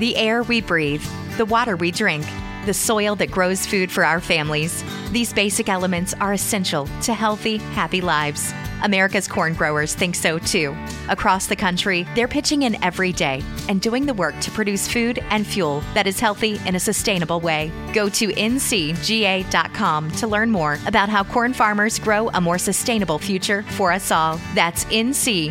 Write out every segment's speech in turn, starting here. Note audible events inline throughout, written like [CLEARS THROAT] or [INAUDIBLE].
The air we breathe, the water we drink, the soil that grows food for our families. These basic elements are essential to healthy, happy lives. America's corn growers think so too. Across the country, they're pitching in every day and doing the work to produce food and fuel that is healthy in a sustainable way. Go to ncga.com to learn more about how corn farmers grow a more sustainable future for us all. That's ncga.com.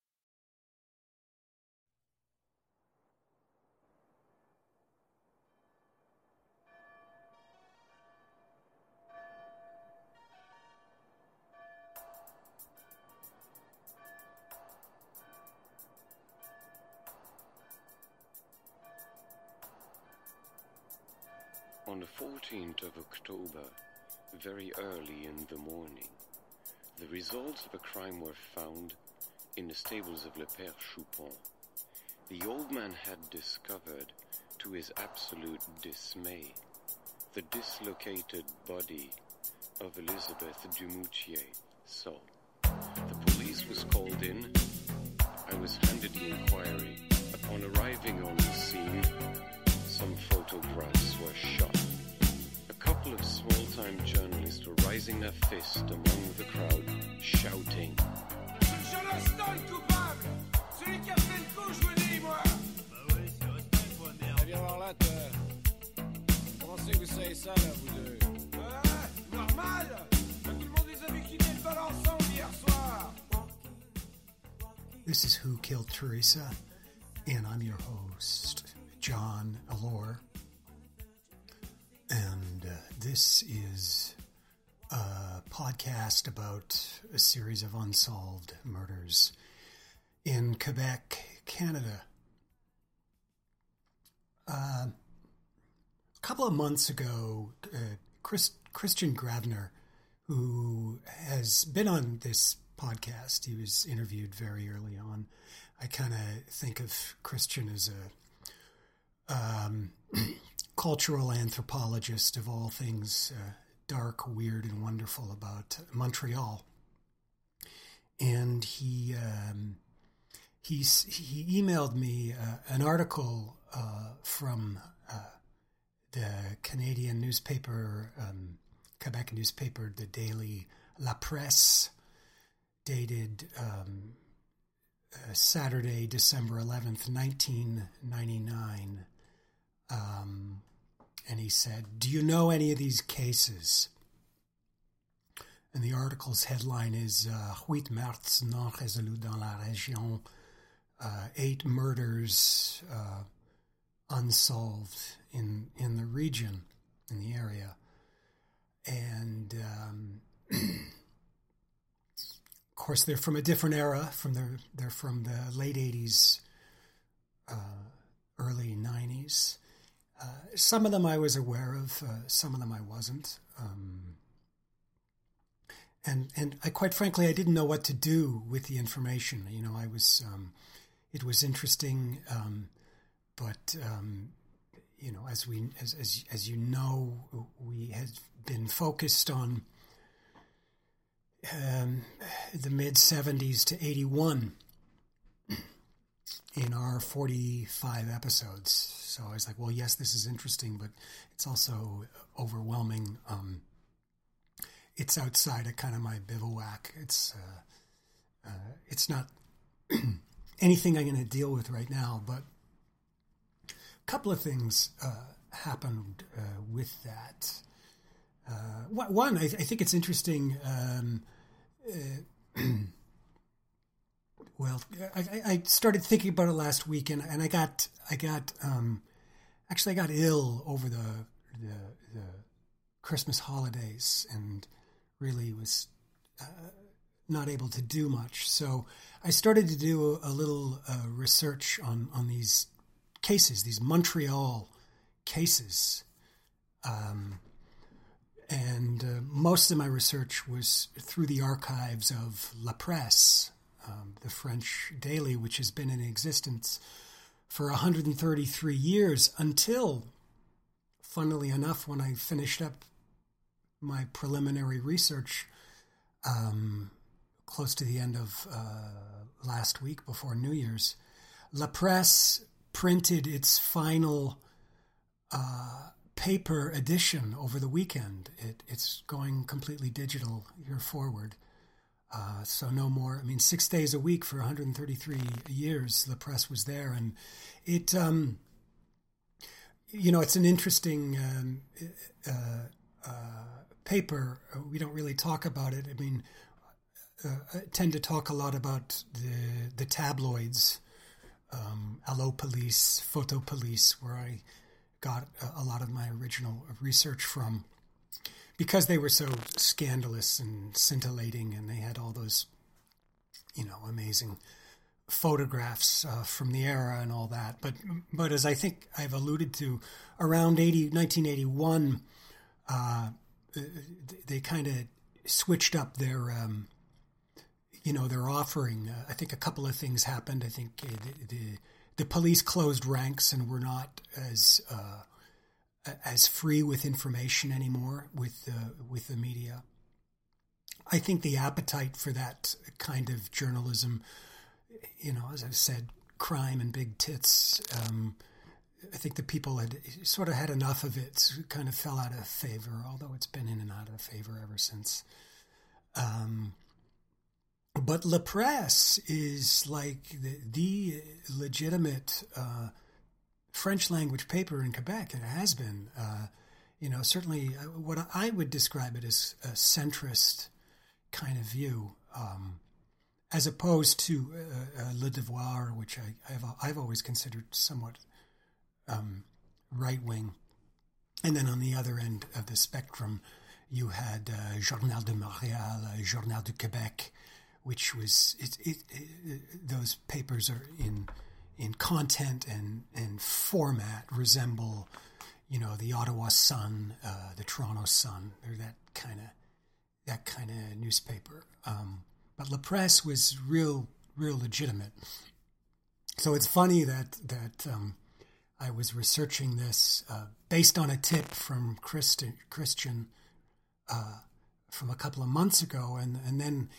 14th of October, very early in the morning, the results of a crime were found in the stables of Le Père Choupon. The old man had discovered, to his absolute dismay, the dislocated body of Elizabeth Dumoutier. So, the police was called in. I was handed the inquiry. Upon arriving on the scene, some photographs small-time journalists were raising their fist among the crowd, shouting. This is Who Killed Theresa, and I'm your host, John Allore. This is a podcast about a series of unsolved murders in Quebec, Canada. Uh, a couple of months ago, uh, Chris, Kristian Gravenor, who has been on this podcast, he was interviewed very early on. I kind of think of Kristian as a um, [CLEARS THROAT] cultural anthropologist of all things uh, dark, weird, and wonderful about Montreal. And he um, he's, he emailed me uh, an article uh, from uh, the Canadian newspaper, um, Quebec newspaper, the Daily La Presse, dated um, uh, Saturday, December 11th, 1999. Um, and he said, Do you know any of these cases? And the article's headline is uh, Huit meurtres non résolus dans la région. Uh, eight murders uh, unsolved in, in the region, in the area. And um, [CLEARS THROAT] of course, they're from a different era. From the, they're from the late 80s, uh, early 90s. Uh, some of them I was aware of, uh, some of them I wasn't. Um, and and I quite frankly I didn't know what to do with the information. You know, I was um, it was interesting, um, but um, you know, as we as, as as you know, we had been focused on um, the mid '70s to '81 in our 45 episodes. So I was like, well, yes, this is interesting, but it's also overwhelming. Um, it's outside of kind of my bivouac. It's uh, uh, it's not [CLEARS THROAT] anything I'm going to deal with right now, but a couple of things uh, happened uh, with that. Uh, one, I, I, think it's interesting. Um, uh, [CLEARS THROAT] well, I, I, started thinking about it last week, and, and I got I got um, actually I got ill over the, the, the Christmas holidays, and really was uh, not able to do much. So I started to do a, a little uh, research on on these cases, these Montreal cases. Um, and uh, most of my research was through the archives of La Presse, um, the French daily, which has been in existence for 133 years until, funnily enough, when I finished up my preliminary research um, close to the end of uh, last week before New Year's, La Presse printed its final uh, paper edition over the weekend. It, it's going completely digital here forward. Uh, so no more. I mean, six days a week for 133 years, the press was there, and it, um, you know, it's an interesting um, uh, uh, paper. We don't really talk about it. I mean, uh, I tend to talk a lot about the the tabloids, um, Allo Police, Photo Police, where I got a, a lot of my original research from because they were so scandalous and scintillating, and they had all those, you know, amazing photographs uh, from the era and all that. But but as I think I've alluded to, around 80, 1981, uh, they kind of switched up their. Um, you know their offering. Uh, I think a couple of things happened. I think uh, the, the, the police closed ranks and were not as uh, as free with information anymore with the with the media. I think the appetite for that kind of journalism, you know, as I've said, crime and big tits. Um, I think the people had sort of had enough of it, kind of fell out of favor, although it's been in and out of favor ever since. Um, but La Presse is like the, the legitimate uh, French language paper in Quebec. And it has been, uh, you know, certainly uh, what I would describe it as a centrist kind of view, um, as opposed to uh, uh, Le Devoir, which I, have I've always considered somewhat um, right wing. And then on the other end of the spectrum, you had uh, Journal de Montréal, Journal du Québec, which was it, it, it, those papers are in in content and and format resemble you know the Ottawa Sun, uh, the Toronto Sun. They're that kind of that kind of newspaper. Um, but La Presse was real real legitimate. So it's funny that that um, I was researching this uh, based on a tip from Kristian, Kristian uh, from a couple of months ago, and and then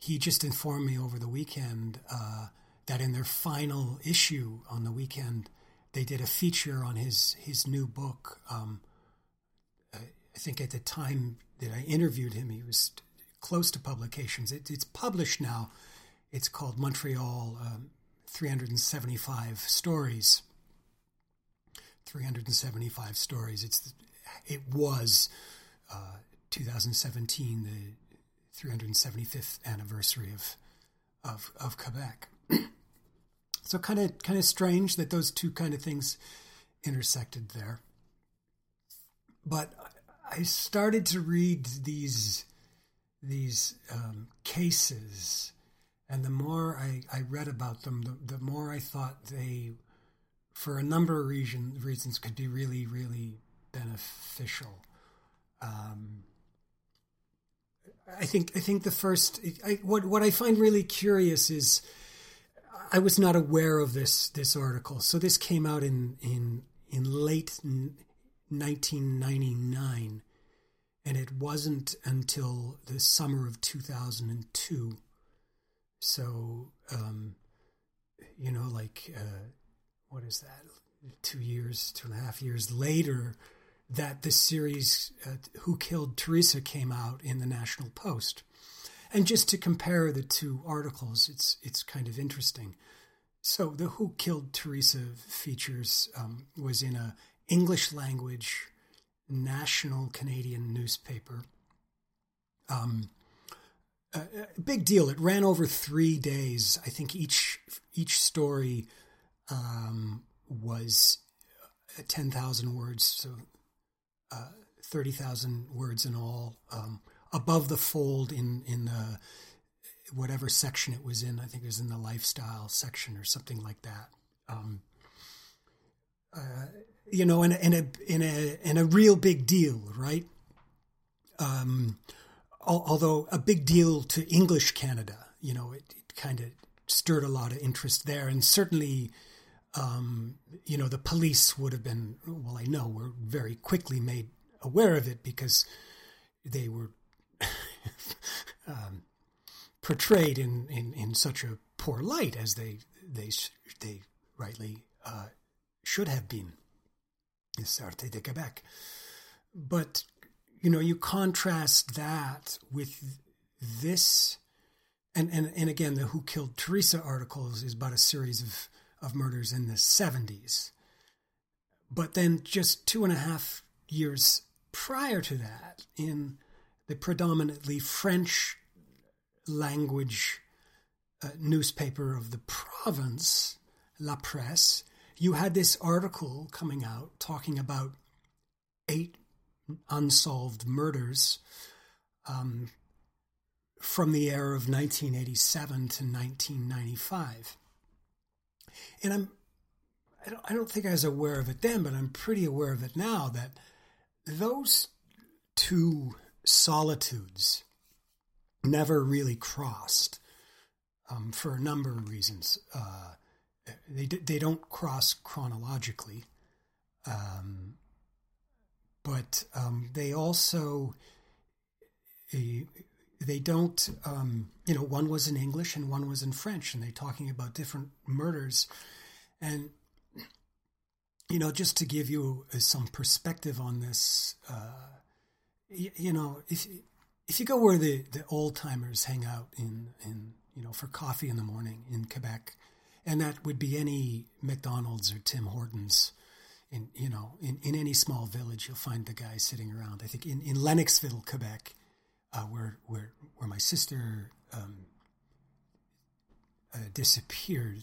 he just informed me over the weekend uh, that in their final issue on the weekend, they did a feature on his his new book. Um, I think at the time that I interviewed him, he was close to publications. It, it's published now. It's called Montreal um, 375 Stories. 375 stories. It's it was uh, 2017 the 375th anniversary of of, of Quebec. So kind of kind of strange that those two kind of things intersected there. But I started to read these these um, cases, and the more I, I read about them, the, the more I thought they, for a number of reason, reasons, could be really really beneficial. Um, I think I think the first I, what what I find really curious is I was not aware of this this article. So this came out in in in late 1999 and it wasn't until the summer of 2002 so um, you know like uh, what is that two years two and a half years later that the series uh, Who Killed Theresa came out in the National Post. And just to compare the two articles, it's it's kind of interesting. So the Who Killed Theresa features um, was in a English language national Canadian newspaper. Um, big deal. It ran over three days. I think each each story um, was uh, ten thousand words. So uh, 30,000 words in all, um, above the fold in, in the, whatever section it was in. I think it was in the lifestyle section or something like that. Um, uh, you know, in a, in a in a in a real big deal, right? Um, although a big deal to English Canada, you know, it, it kind of stirred a lot of interest there, and certainly, um, you know, the police would have been. Well, I know were very quickly made aware of it because they were [LAUGHS] um, portrayed in, in, in such a poor light as they they they rightly uh, should have been. in Sûreté du Québec, but you know you contrast that with this, and and and again the Who Killed Theresa articles is about a series of of murders in the seventies, but then just two and a half years prior to that in the predominantly French language uh, newspaper of the province, La Presse, you had this article coming out talking about eight unsolved murders um, from the era of 1987 to 1995. And I'm, I don't, I don't think I was aware of it then, but I'm pretty aware of it now that those two solitudes never really crossed um, for a number of reasons. Uh, they they don't cross chronologically, um, but um, they also they don't. Um, you know, one was in English and one was in French, and they're talking about different murders, and you know, just to give you some perspective on this, uh, you, you, know, if if you go where the, the old timers hang out in in you know for coffee in the morning in Quebec, and that would be any McDonald's or Tim Hortons. In you know, in, in any small village, you'll find the guys sitting around. I think in, in Lennoxville, Quebec, uh, where where where my sister um, uh, disappeared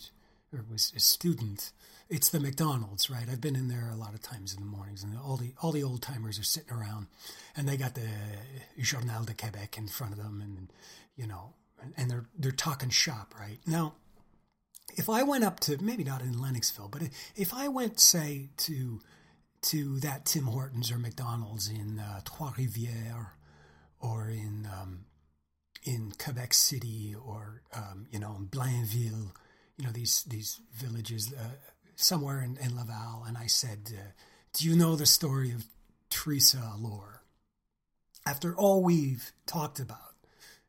or was a student, it's the McDonald's, right? I've been in there a lot of times in the mornings, and all the all the old timers are sitting around, and they got the Journal de Québec in front of them, and you know, and they're they're talking shop, right? Now, if I went up to maybe not in Lennoxville, but if I went, say, to to that Tim Hortons or McDonald's in uh, Trois Rivières or in um, in Quebec City or um, you know in Blainville, you know these these villages. Uh, somewhere in, in Laval, and I said, uh, "Do you know the story of Theresa Allore?" After all we've talked about,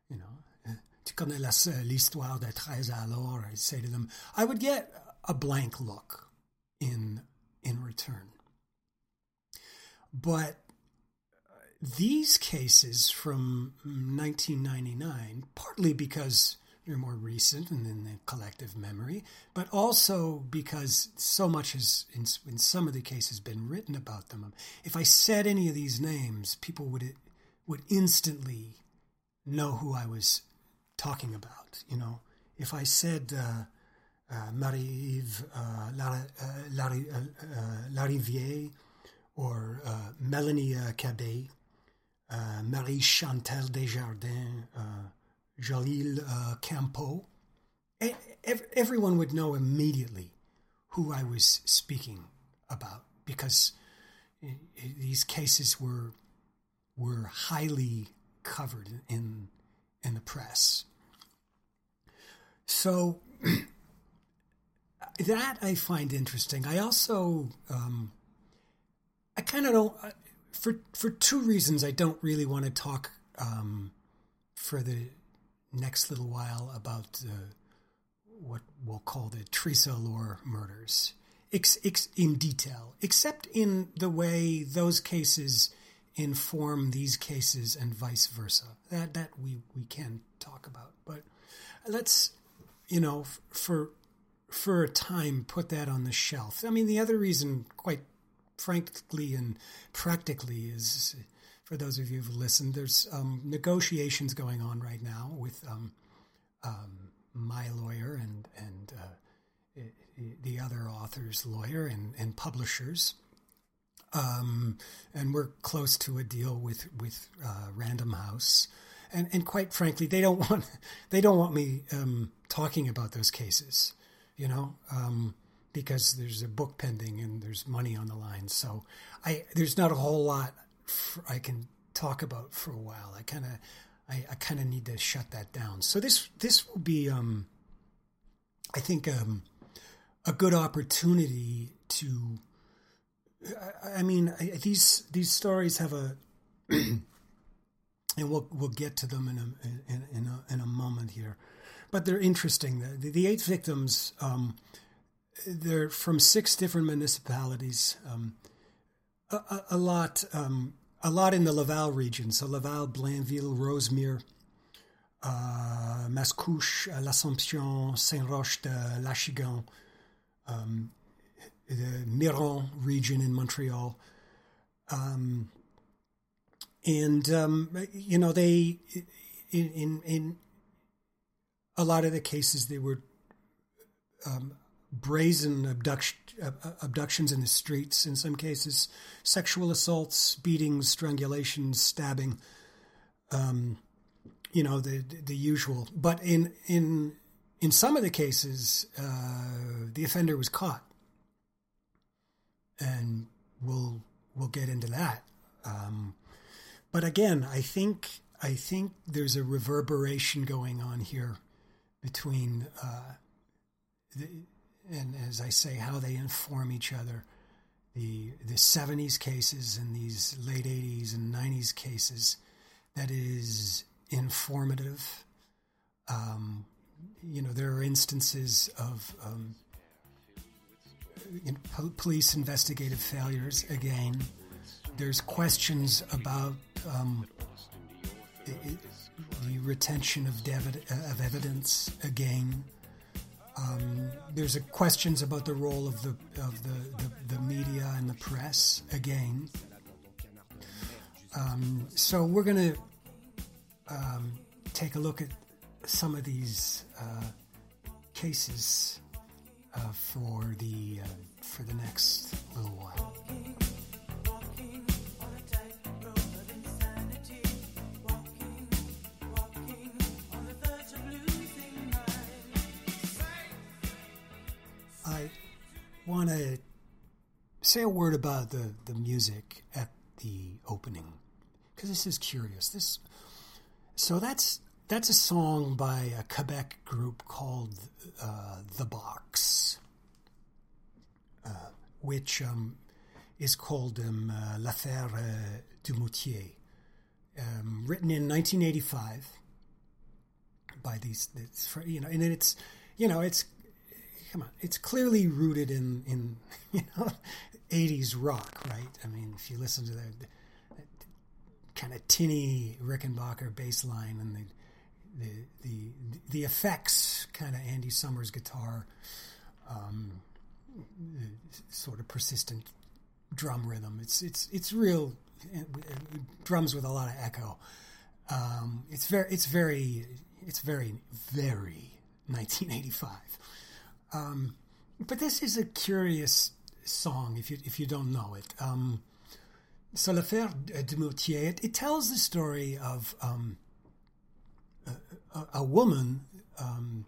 you know, tu connais l'histoire de Theresa Allore? I say to them, I would get a blank look in in return. But these cases from 1999, partly because more recent and in the collective memory, but also because so much has, in, in some of the cases, been written about them. If I said any of these names, people would would instantly know who I was talking about. You know, if I said uh, uh, Marie-Ève uh, Larivière uh, uh, or uh, Melanie uh, Cabay, Marie Chantal Desjardins, Joleil uh, Campeau, everyone would know immediately who I was speaking about because these cases were were highly covered in in the press. So [CLEARS THROAT] that I find interesting. I also um, I kind of don't for for two reasons. I don't really want to talk um, for the next little while about uh, what we'll call the Theresa Allore murders ex- ex- in detail, except in the way those cases inform these cases and vice versa. That that we we can talk about, but let's you know f- for for a time put that on the shelf. I mean, the other reason, quite frankly and practically, is for those of you who've listened, there's um, negotiations going on right now with um, um, my lawyer and and uh, the other author's lawyer and, and publishers. Um, and we're close to a deal with with uh, Random House, and and quite frankly, they don't [LAUGHS] want they don't want me um, talking about those cases, you know, um, because there's a book pending and there's money on the line. So I there's not a whole lot I can talk about for a while. I kind of I, I kind of need to shut that down. So this this will be um, I think um, a good opportunity to. I, I mean, I, these these stories have a, [CLEARS THROAT] and we'll we'll get to them in a in, in a in a moment here, but they're interesting. The, the eight victims, um, they're from six different municipalities. Um, a, a, lot um, a lot in the Laval region, so Laval, Blainville, Rosemere, uh, Mascouche, L'Assomption, Saint-Roch de l'Achigan, um, the Miron region in Montreal. Um, and, um, you know, they, in, in, in, a lot of the cases, they were um, brazen abduction, abductions in the streets, in some cases, sexual assaults, beatings, strangulations, stabbing. Um, you know the the usual. But in in in some of the cases, uh, the offender was caught, and we'll we'll get into that. Um, but again, I think I think there's a reverberation going on here between uh, the, and as I say, how they inform each other. The the 70s cases and these late 80s and 90s cases that is informative. Um, you know, there are instances of um, police investigative failures again. There's questions about um, the retention of, of evidence again. Um, there's questions about the role of the of the, the, the media and the press again. Um, so we're going to um, take a look at some of these uh, cases uh, for the uh, for the next little while. Want to say a word about the, the music at the opening because this is curious. This so that's that's a song by a Quebec group called uh, The Box, uh, which um, is called um, uh, L'Affaire uh, Dumoutier, um, written in 1985 by these, you know, and it's, you know, it's, come on, it's clearly rooted in, in, [LAUGHS] you know, 80s rock, right? I mean, if you listen to the, kind of tinny Rickenbacker bass line and the the the the effects, kind of Andy Summers guitar, um, sort of persistent drum rhythm. It's it's it's real drums with a lot of echo. Um, it's very it's very it's very very 1985. Um, but this is a curious song if you if you don't know it. Um, so l'affaire Moutier, it, it, tells the story of um, a, a, woman, um,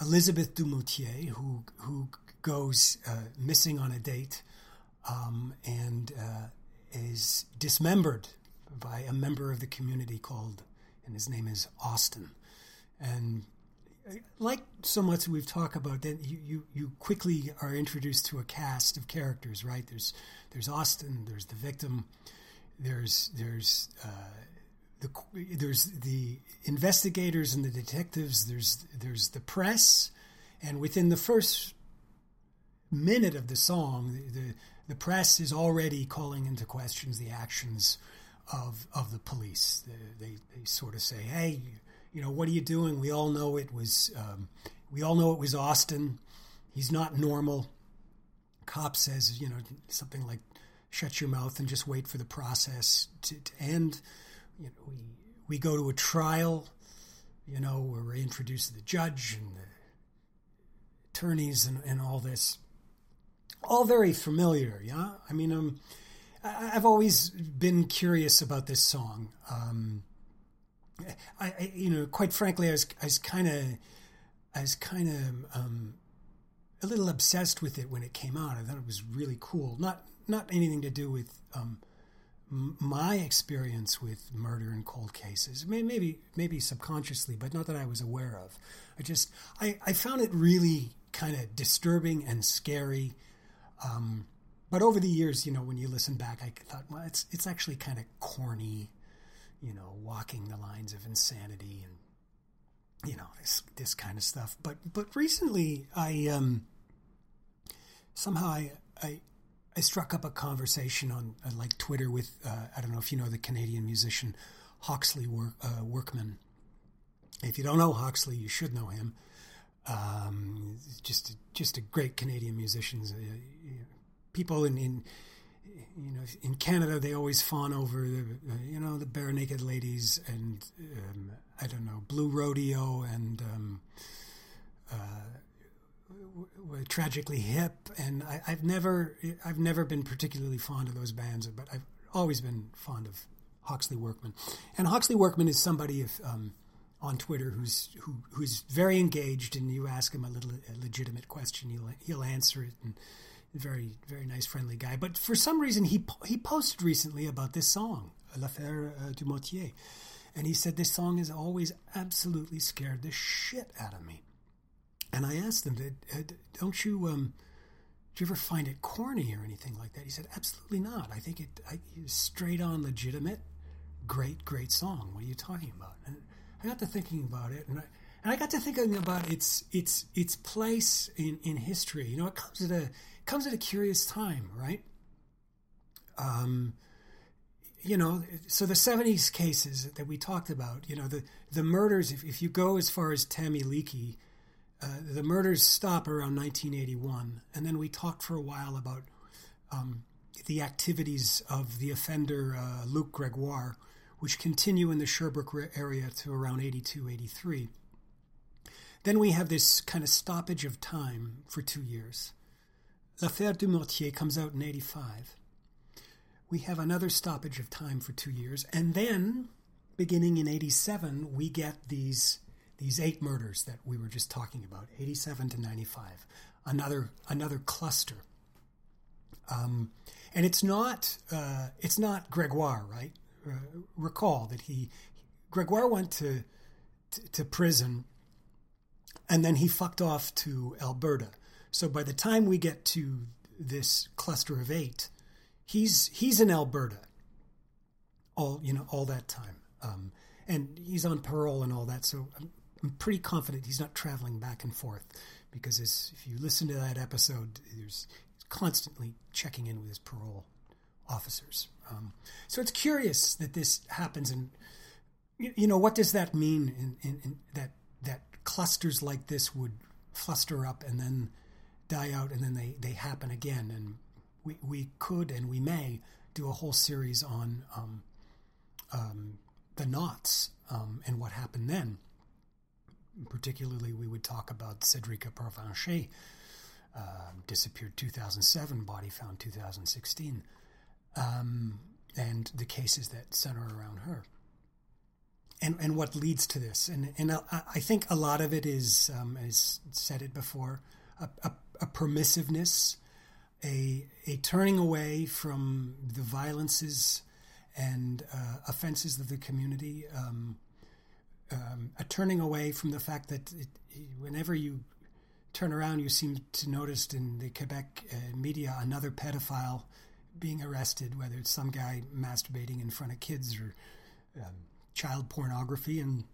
Elizabeth Dumoutier, who who goes uh, missing on a date um, and uh, is dismembered by a member of the community called, and his name is Austin, and like so much we've talked about, then you, you, you quickly are introduced to a cast of characters, right? There's there's Austin, there's the victim, there's there's uh, the there's the investigators and the detectives, there's there's the press, and within the first minute of the song, the, the, the press is already calling into questions the actions of of the police. They, they, they sort of say, "Hey, you know, what are you doing? We all know it was, um, we all know it was Austin. He's not normal. Cop says, you know, something like, shut your mouth and just wait for the process to, to end. You know, we, we go to a trial, you know, where we're introduced to the judge and the attorneys and, and all this. All very familiar, yeah? I mean, um, I, I've always been curious about this song. Um, I, I, you know, quite frankly, I was, I was kind of, I was kind of um, a little obsessed with it when it came out. I thought it was really cool. Not, not anything to do with um, my experience with murder and cold cases. Maybe, maybe subconsciously, but not that I was aware of. I just, I, I found it really kind of disturbing and scary. Um, but over the years, you know, when you listen back, I thought, well, it's it's actually kind of corny, you know, walking the lines of insanity and you know this this kind of stuff. But but recently, I um, somehow I I, I struck up a conversation on uh, like Twitter with uh, I don't know if you know the Canadian musician Hawksley Work, uh, Workman. If you don't know Hawksley, you should know him. Um, just just a great Canadian musician. Uh, people in, in you know in Canada they always fawn over the you know the Barenaked Ladies and um, I don't know Blue Rodeo and um, uh, Tragically Hip. And I, have never I've never been particularly fond of those bands but I've always been fond of Hawksley Workman. And Hawksley Workman is somebody if um, on Twitter who's who, who's very engaged and you ask him a little a legitimate question he'll he'll answer it. And very very nice friendly guy. But for some reason he he posted recently about this song l'affaire uh, Dumoutier and he said this song has always absolutely scared the shit out of me. And I asked him don't you um do you ever find it corny or anything like that? He said absolutely not. I think it I, straight on legitimate great great song. What are you talking about? And I got to thinking about it and I and I got to thinking about its its its place in, in history. You know, it comes at a comes at a curious time, right? Um, you know, so the 70s cases that we talked about, you know, the, the murders, if, if you go as far as Tammy Leakey, uh, the murders stop around 1981. And then we talked for a while about um, the activities of the offender, uh, Luc Gregoire, which continue in the Sherbrooke area to around 82, 83. Then we have this kind of stoppage of time for two years. L'Affaire Dumoutier comes out in 85. We have another stoppage of time for two years. And then, beginning in 87, we get these, these eight murders that we were just talking about 87 to 95. Another, another cluster. Um, and it's not, uh, it's not Gregoire, right? Uh, recall that he, Gregoire went to, to, to prison and then he fucked off to Alberta so by the time we get to this cluster of eight, he's he's in Alberta. All you know, all that time, um, and he's on parole and all that. So I'm, I'm pretty confident he's not traveling back and forth because as, if you listen to that episode, there's constantly checking in with his parole officers. Um, so it's curious that this happens, and you know what does that mean? In, in, in that that clusters like this would fluster up and then die out and then they, they happen again. And we, we could and we may do a whole series on um, um, the knots um, and what happened then. Particularly, we would talk about Cedrika Provencher, uh, disappeared 2007, body found 2016, um, and the cases that center around her. And, and what leads to this. And, and I, I think a lot of it is, um, as said it before, a, a, a permissiveness, a, a turning away from the violences and uh, offenses of the community, um, um, a turning away from the fact that it, whenever you turn around, you seem to notice in the Quebec uh, media another pedophile being arrested, whether it's some guy masturbating in front of kids or um, child pornography. And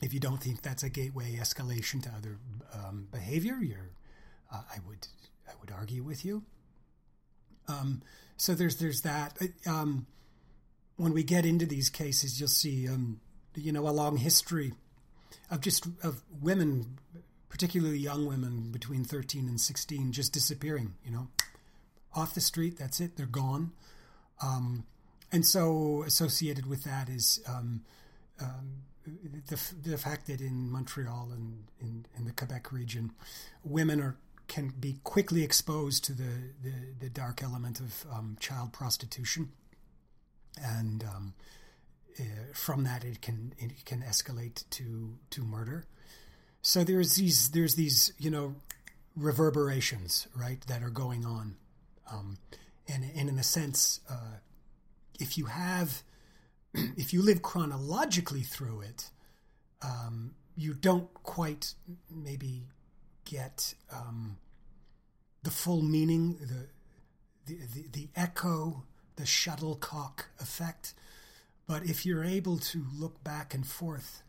if you don't think that's a gateway escalation to other um, behavior, you're uh, I would I would argue with you. Um, so there's there's that. Um, when we get into these cases, you'll see um, you know a long history of just of women, particularly young women between 13 and 16, just disappearing. You know, off the street. That's it. They're gone. Um, and so associated with that is um, um, the, the fact that in Montreal and in, in the Quebec region, women are can be quickly exposed to the, the, the dark element of um, child prostitution. And um, uh, from that it can it can escalate to to murder. So there's these there's these you know reverberations right that are going on, um, and and in a sense, uh, if you have [CLEARS THROAT] if you live chronologically through it, um, you don't quite maybe get um, the full meaning, the, the, the, the echo, the shuttlecock effect. But if you're able to look back and forth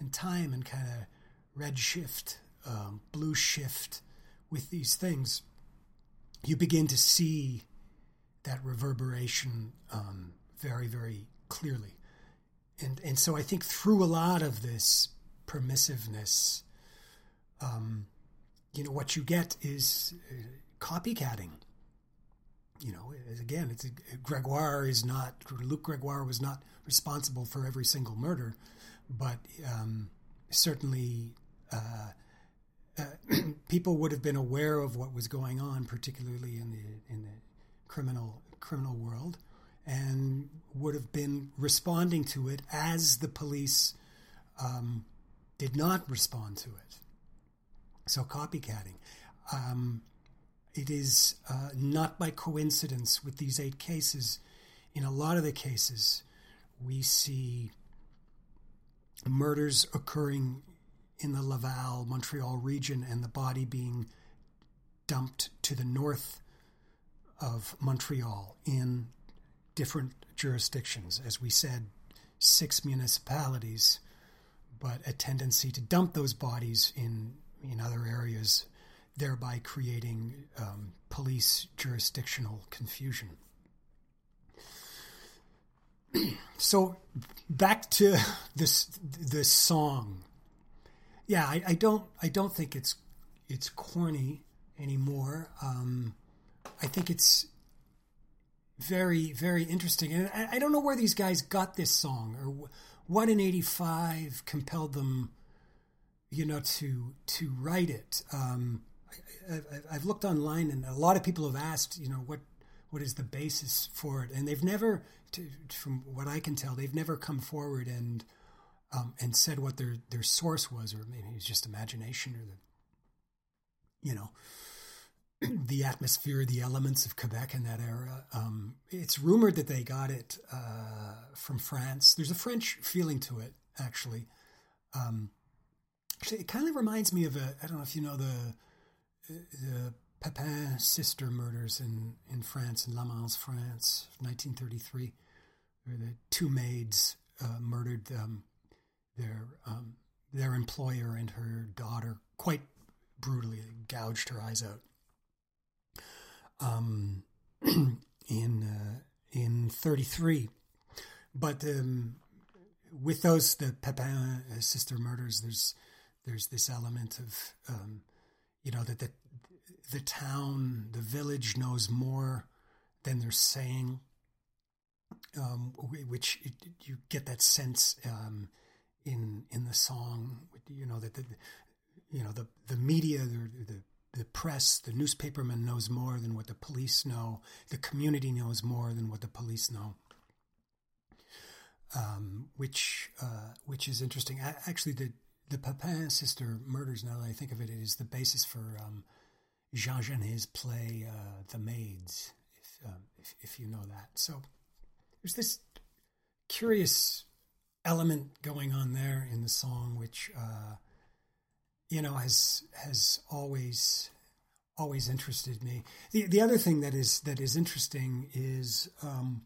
in time and kind of red shift, um, blue shift with these things, you begin to see that reverberation um, very, very clearly. And, and so I think through a lot of this permissiveness, um, you know, what you get is uh, copycatting. You know, again, it's Gregoire is not Luc Gregoire was not responsible for every single murder, but um, certainly uh, uh, [CLEARS THROAT] people would have been aware of what was going on, particularly in the in the criminal criminal world, and would have been responding to it as the police um, did not respond to it. So copycatting. Um, it is uh, not by coincidence with these eight cases. In a lot of the cases, we see murders occurring in the Laval, Montreal region, and the body being dumped to the north of Montreal in different jurisdictions. As we said, six municipalities, but a tendency to dump those bodies in in other areas, thereby creating um, police jurisdictional confusion. [CLEARS THROAT] so back to this this song. Yeah, I, I, don't I don't think it's it's corny anymore. Um, I think it's very very interesting, and I, I, don't know where these guys got this song or what in '85 compelled them you know, to to write it. Um, I, have looked online, and a lot of people have asked, you know, what what is the basis for it, and they've never, to, from what I can tell, they've never come forward and um, and said what their their source was, or maybe it's just imagination, or the, you know, [CLEARS THROAT] the atmosphere, the elements of Quebec in that era. Um, it's rumored that they got it uh, from France. There's a French feeling to it, actually. Um, Actually, it kind of reminds me of a. I don't know if you know the the Papin sister murders in in France in Le Mans, France, 1933, where the two maids uh, murdered um, their um, their employer and her daughter quite brutally, gouged her eyes out. Um, [CLEARS THROAT] in uh, in 33, but um, with those the Papin uh, sister murders, there's there's this element of um, you know that the the town, the village knows more than they're saying, um, which it, you get that sense um, in in the song. You know that the you know the the media, the, the the press, the newspaperman knows more than what the police know. The community knows more than what the police know. Um, which uh, which is interesting. Actually, the the Papin sister murders, now that I think of it, it is the basis for um, Jean Genet's play uh, The Maids, if, um, if, if you know that. So there's this curious element going on there in the song, which uh, you know has has always always interested me. The the other thing that is that is interesting is um,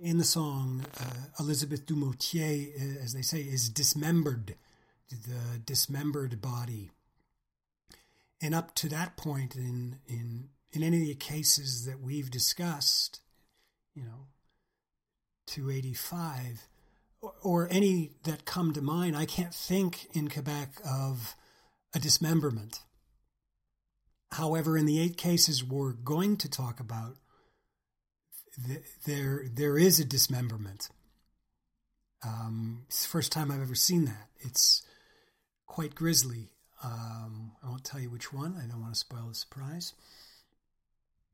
in the song uh, Elizabeth Dumoutier, uh, as they say, is dismembered the dismembered body. And up to that point in in in any of the cases that we've discussed, you know, 285 or, or any that come to mind, I can't think in Quebec of a dismemberment. However, in the eight cases we're going to talk about, there there is a dismemberment. Um, it's the first time I've ever seen that. It's quite grisly. Um, I won't tell you which one. I don't want to spoil the surprise.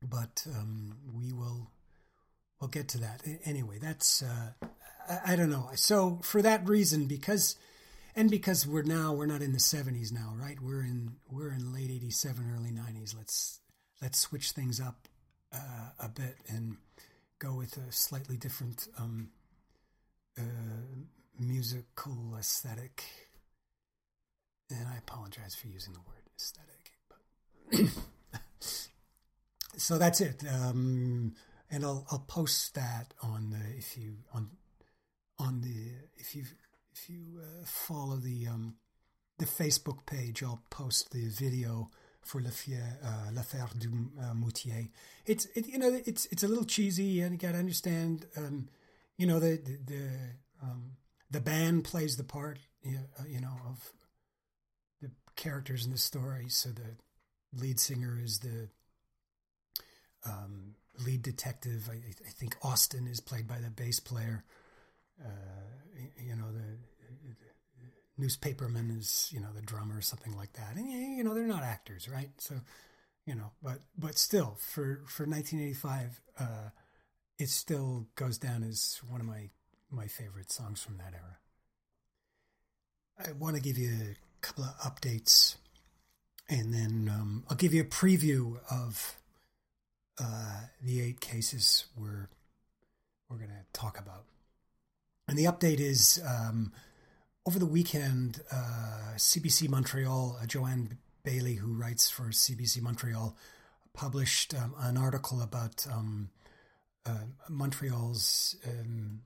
But um, we will we'll get to that. Anyway, that's uh, I, I, don't know. So for that reason, because and because we're now we're not in the seventies now, right? We're in we're in late eighty seven, early nineties. Let's let's switch things up uh, a bit and go with a slightly different um, uh, musical aesthetic. And I apologize for using the word aesthetic, but [COUGHS] so that's it. Um, and I'll I'll post that on the if you on on the if you if you uh, follow the um, the Facebook page, I'll post the video for l'affaire uh, l'affaire du uh, Moutier. It's it, you know it's it's a little cheesy, and you got to understand. Um, you know the the the, um, the band plays the part, you know, of characters in the story. So the lead singer is the um, lead detective. I, I, think Austin is played by the bass player. Uh, you know, the, the, newspaperman is, you know, the drummer or something like that. And, you know, they're not actors, right? So, you know, but, but still for, for 1985, uh, it still goes down as one of my, my favorite songs from that era. I want to give you couple of updates and then um, I'll give you a preview of uh, the eight cases we're we're going to talk about. And the update is um, over the weekend, uh, CBC Montreal, uh, Joanne Bailey, who writes for CBC Montreal, published um, an article about um, uh, Montreal's um,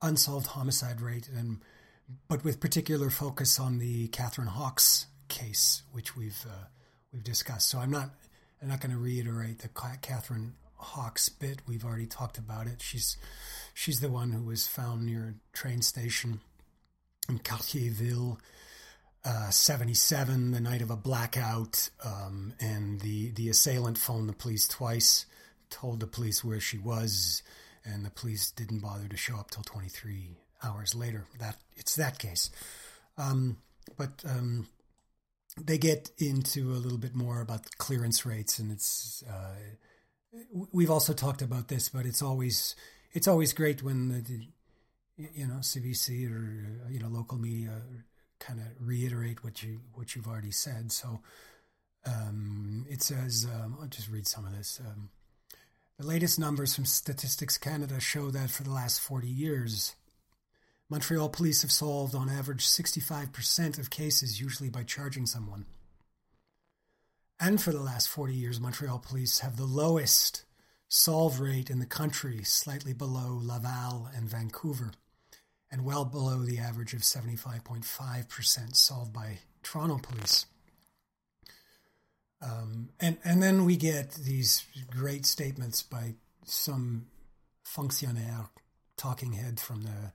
unsolved homicide rate, and but with particular focus on the Catherine Hawkes case, which we've uh, we've discussed. So I'm not I'm not going to reiterate the Catherine Hawkes bit. We've already talked about it. She's she's the one who was found near a train station in Cartierville, uh, 77, the night of a blackout. Um, and the, the assailant phoned the police twice, told the police where she was, and the police didn't bother to show up till 23 hours later. That It's that case. Um, but um, they get into a little bit more about the clearance rates, and it's uh, we've also talked about this, but it's always it's always great when the, you know CBC or you know local media kind of reiterate what you what you've already said. So um, it says um, I'll just read some of this. Um, the latest numbers from Statistics Canada show that for the last 40 years, Montreal police have solved on average 65% of cases, usually by charging someone. And for the last 40 years, Montreal police have the lowest solve rate in the country, slightly below Laval and Vancouver, and well below the average of 75.5% solved by Toronto police. Um, and, and then we get these great statements by some fonctionnaire, talking head from the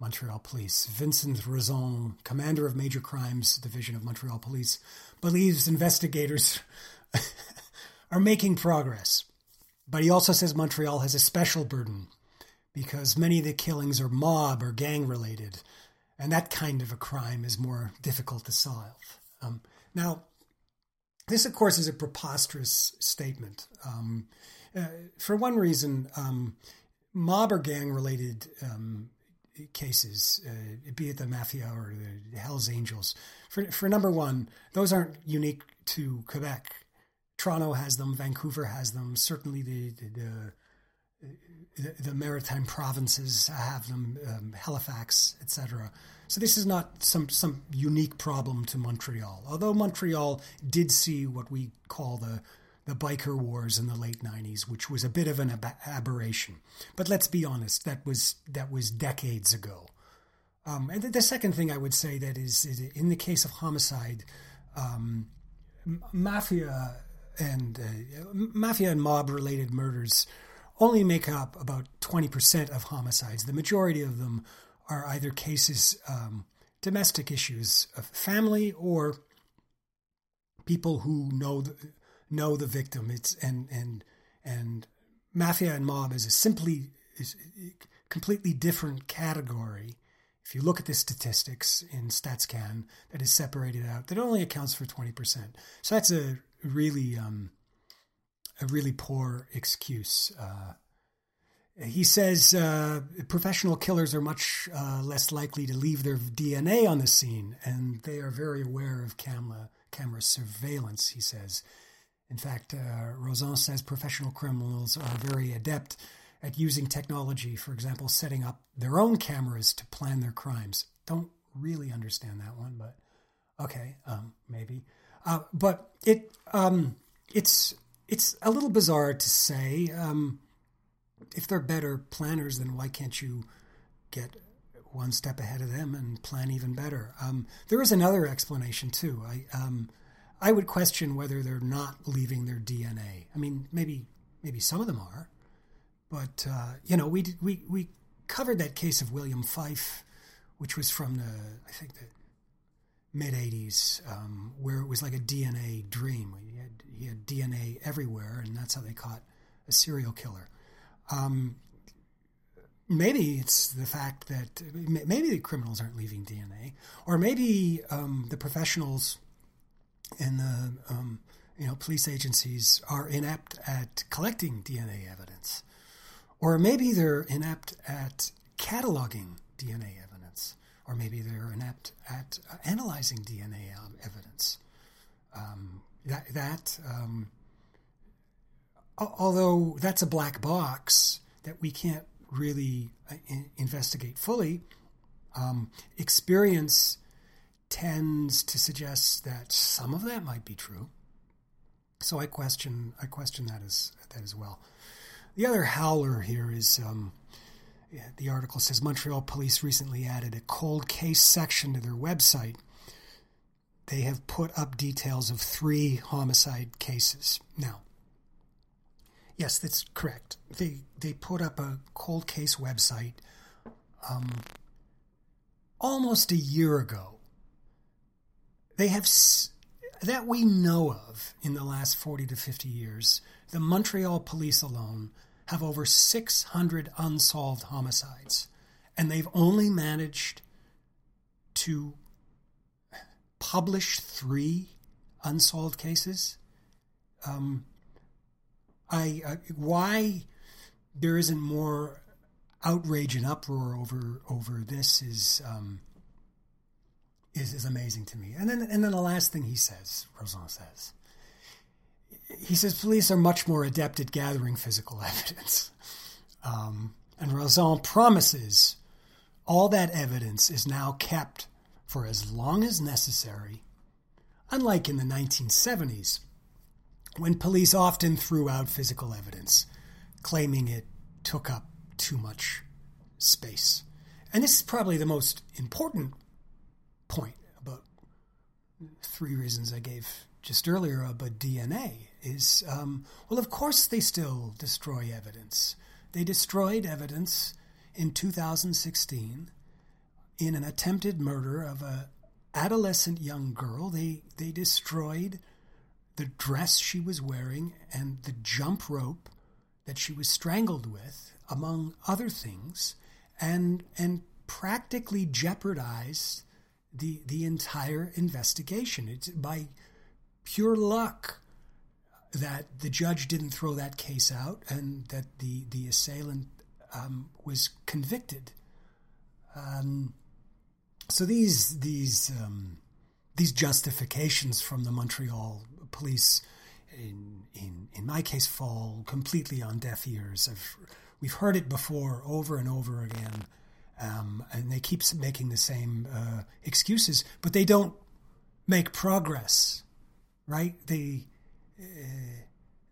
Montreal Police. Vincent Rozon, commander of Major Crimes Division of Montreal Police, believes investigators [LAUGHS] are making progress. But he also says Montreal has a special burden because many of the killings are mob or gang related, and that kind of a crime is more difficult to solve. Um, now, this, of course, is a preposterous statement. Um, uh, for one reason, um, mob or gang related um, cases, uh, be it the mafia or the Hell's Angels. For, for number one, those aren't unique to Quebec. Toronto has them, Vancouver has them, certainly the, the, the, the maritime provinces have them, um, Halifax, etc. So this is not some, some unique problem to Montreal, although Montreal did see what we call the the biker wars in the late 90s, which was a bit of an ab- aberration. But let's be honest, that was that was decades ago. Um, and the, second thing I would say that is, is in the case of homicide, um, mafia and uh, mafia and mob related murders only make up about 20% of homicides. The majority of them are either cases, um, domestic issues of family or people who know know the victim. It's and and and mafia and mob is a simply is a completely different category. If you look at the statistics in StatsCan that is separated out, that only accounts for twenty percent. So that's a really um, a really poor excuse. Uh, he says uh, professional killers are much uh, less likely to leave their DNA on the scene, and they are very aware of camera camera surveillance. He says. In fact, uh, says professional criminals are very adept at using technology, for example, setting up their own cameras to plan their crimes. Don't really understand that one, but okay, um, maybe. Uh, but it um, it's it's a little bizarre to say. Um, if they're better planners, then why can't you get one step ahead of them and plan even better? Um, there is another explanation too. I um, I would question whether they're not leaving their DNA. I mean, maybe maybe some of them are, but uh, you know, we we we covered that case of William Fyfe, which was from the I think the mid '80s, um, where it was like a DNA dream. He had, he had DNA everywhere, and that's how they caught a serial killer. Um, maybe it's the fact that maybe the criminals aren't leaving DNA, or maybe um, the professionals and the um, you know police agencies are inept at collecting DNA evidence, or maybe they're inept at cataloging DNA evidence, or maybe they're inept at uh, analyzing DNA evidence. Um, that that um, although that's a black box that we can't really uh, investigate fully, um, experience tends to suggest that some of that might be true. So I question I question that as that as well. The other howler here is um, the article says Montreal police recently added a cold case section to their website. They have put up details of three homicide cases. Now, yes, that's correct. They they put up a cold case website um, almost a year ago they have, that we know of in the last 40 to 50 years, the Montreal police alone have over 600 unsolved homicides. And they've only managed to publish three unsolved cases. Um, I, why there isn't more outrage and uproar over over this is um, is, is amazing to me. And then, and then the last thing he says, Rozon says, he says police are much more adept at gathering physical [LAUGHS] evidence. Um, and Rozon promises all that evidence is now kept for as long as necessary, unlike in the 1970s, when police often threw out physical evidence, claiming it took up too much space. And this is probably the most important point about three reasons I gave just earlier about DNA is um, well, of course, they still destroy evidence. They destroyed evidence in 2016 in an attempted murder of a adolescent young girl. They they destroyed the dress she was wearing and the jump rope that she was strangled with, among other things, and and practically jeopardized the the entire investigation. It's by pure luck that the judge didn't throw that case out and that the the assailant um, was convicted. Um, so these these um, these justifications from the Montreal police, in in in my case, fall completely on deaf ears. I've, we've heard it before, over and over again. Um, and they keep making the same uh, excuses, but they don't make progress, right? They, uh,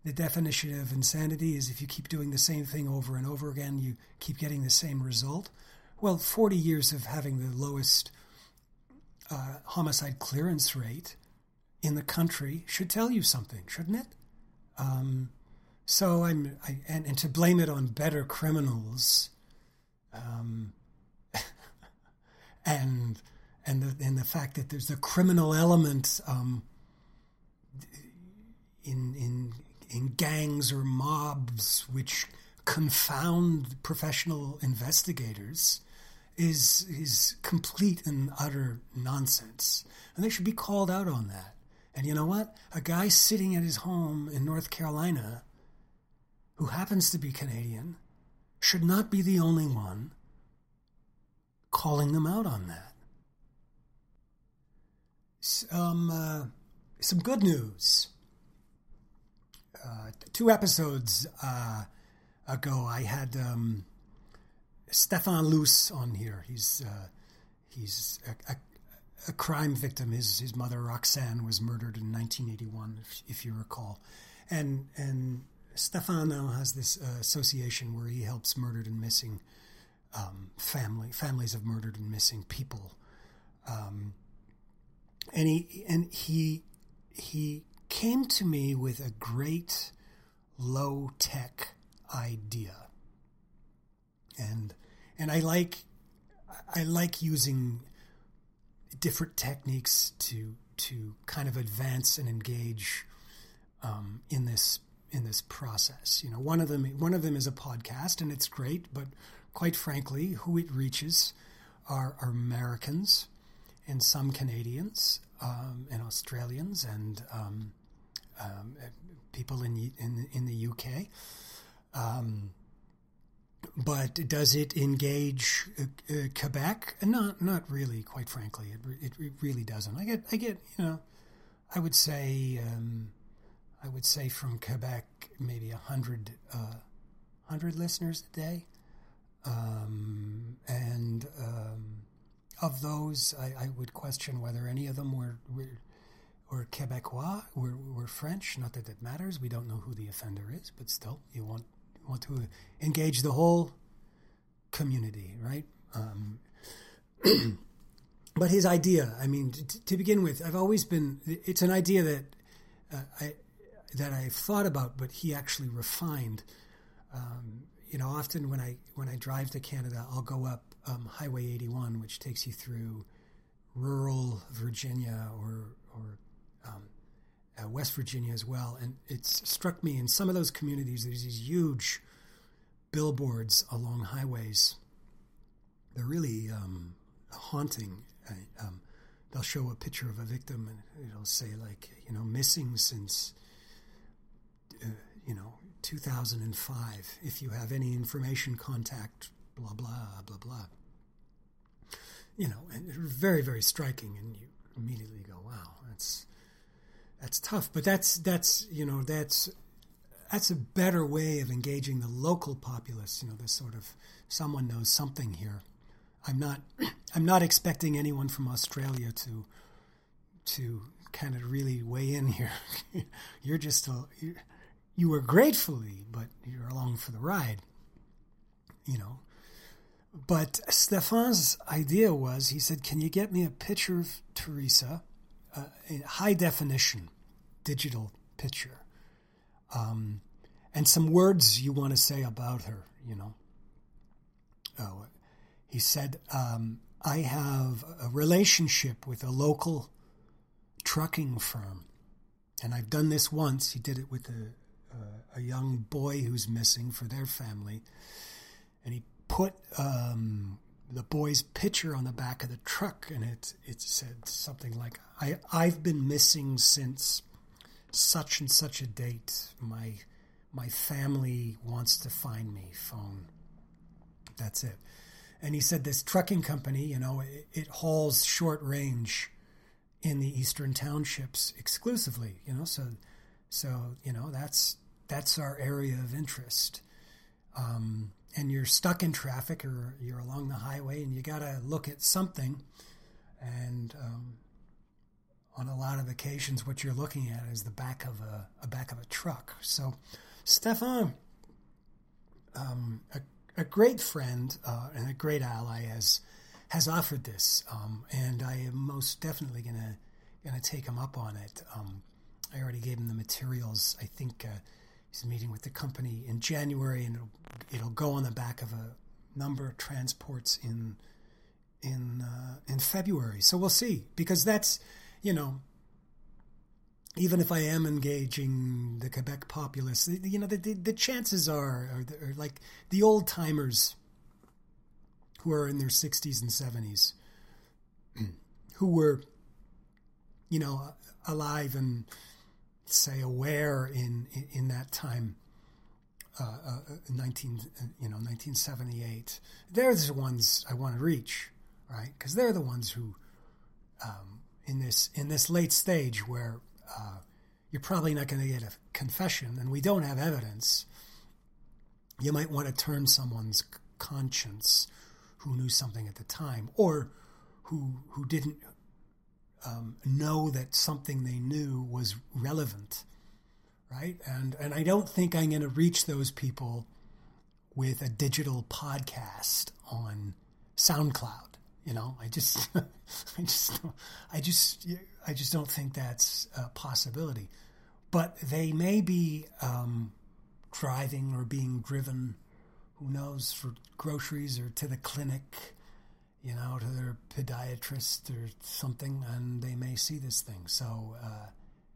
the definition of insanity is if you keep doing the same thing over and over again, you keep getting the same result. Well, 40 years of having the lowest uh, homicide clearance rate in the country should tell you something, shouldn't it? Um, so I'm, I, and, and to blame it on better criminals, um, and and the and the fact that there's a criminal element um, in in in gangs or mobs which confound professional investigators is is complete and utter nonsense, and they should be called out on that. And you know what? A guy sitting at his home in North Carolina, who happens to be Canadian, should not be the only one calling them out on that. Some, uh, some good news. Uh, two episodes uh, ago, I had um, Stefan Luce on here. He's uh, he's a, a, a, crime victim. His his mother Roxanne was murdered in 1981, if, if you recall, and and Stefan now has this uh, association where he helps murdered and missing um, family families of murdered and missing people. Um, and he and he he came to me with a great low tech idea. And and I like I like using different techniques to to kind of advance and engage um, in this in this process. You know, one of them one of them is a podcast, and it's great. But quite frankly, who it reaches are, are Americans and some Canadians um, and Australians and um, um, people in in in the UK. Um, but does it engage uh, uh, Quebec? Not, not really. Quite frankly, it, it really doesn't. I get, I get, you know, I would say, um, I would say from Quebec, maybe a hundred, uh, hundred listeners a day, um, and um, of those, I, I, would question whether any of them were, were or Quebecois, were, were French. Not that it matters. We don't know who the offender is, but still, you want want to engage the whole community, right? Um, [CLEARS THROAT] but his idea, I mean, t- to begin with, I've always been. It's an idea that uh, I that I've thought about, but he actually refined. Um, you know, often when I when I drive to Canada, I'll go up um, Highway 81, which takes you through rural Virginia or or um, uh, West Virginia as well. And it's struck me in some of those communities, there's these huge billboards along highways. They're really um, haunting. Um, they'll show a picture of a victim and it'll say, like, you know, missing since, uh, you know, 2005. If you have any information, contact blah, blah, blah, blah. You know, and very, very striking. And you immediately go, wow, that's that's tough. But that's that's you know that's that's a better way of engaging the local populace. You know, this sort of someone knows something here. I'm not [CLEARS THROAT] I'm not expecting anyone from Australia to to kind of really weigh in here. [LAUGHS] you're just a, you're, you were gratefully, but you're along for the ride. You know. But Stefan's idea was he said, Can you get me a picture of Theresa uh, high definition digital picture, um, and some words you want to say about her. You know, oh, he said, um, "I have a relationship with a local trucking firm, and I've done this once. He did it with a a young boy who's missing for their family, and he put um, the boy's picture on the back of the truck, and it it said something like, "I I've been missing since such and such a date. My my family wants to find me. Phone. That's it." And he said this trucking company, you know, it, it hauls short range in the eastern townships exclusively. You know, so so you know that's that's our area of interest. Um, and you're stuck in traffic or you're along the highway and you got to look at something. And um, on a lot of occasions, what you're looking at is the back of a, a back of a truck. So, Stefan, um, a, a, great friend uh, and a great ally, has has offered this, um, and I am most definitely gonna gonna take him up on it. Um, I already gave him the materials. I think. Uh, He's meeting with the company in January, and it'll, it'll go on the back of a number of transports in in uh, in February. So we'll see because that's you know even if I am engaging the Quebec populace, you know the the, the chances are, are, are like the old timers who are in their sixties and seventies, [CLEARS THROAT] who were you know alive and say aware in in, in that time uh, uh, 19, uh, you know, 1978. They're the ones I want to reach, right? Because they're the ones who, um, in this in this late stage where uh, you're probably not going to get a confession, and we don't have evidence. You might want to turn someone's conscience who knew something at the time, or who who didn't um, know that something they knew was relevant, right? And and I don't think I'm going to reach those people with a digital podcast on SoundCloud. You know, I just, [LAUGHS] I just, I just, I just don't think that's a possibility. But they may be um, driving or being driven, who knows, for groceries or to the clinic you know, to their podiatrist or something, and they may see this thing. So uh,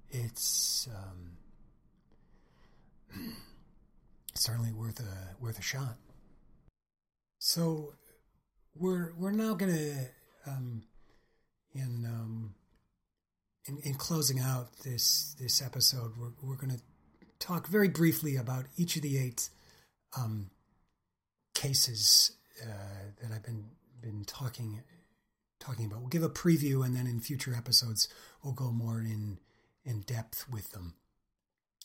it's um, [CLEARS THROAT] certainly worth a worth a shot. So we're we're now going to um, in, um, in in closing out this this episode, we're we're going to talk very briefly about each of the eight um, cases uh, that I've been been talking talking about. We'll give a preview, and then in future episodes, we'll go more in in depth with them.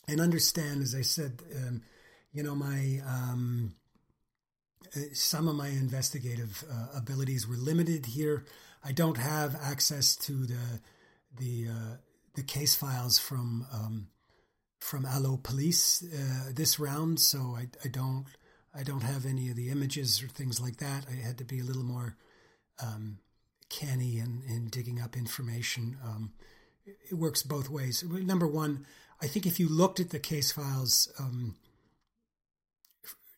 And understand, as I said, um, you know, my um, uh, some of my investigative uh, abilities were limited here. I don't have access to the the uh, the case files from um, from Allo Police uh, this round, so I, I don't I don't have any of the images or things like that. I had to be a little more um, canny in, in digging up information. Um, it works both ways. Number one, I think if you looked at the case files um,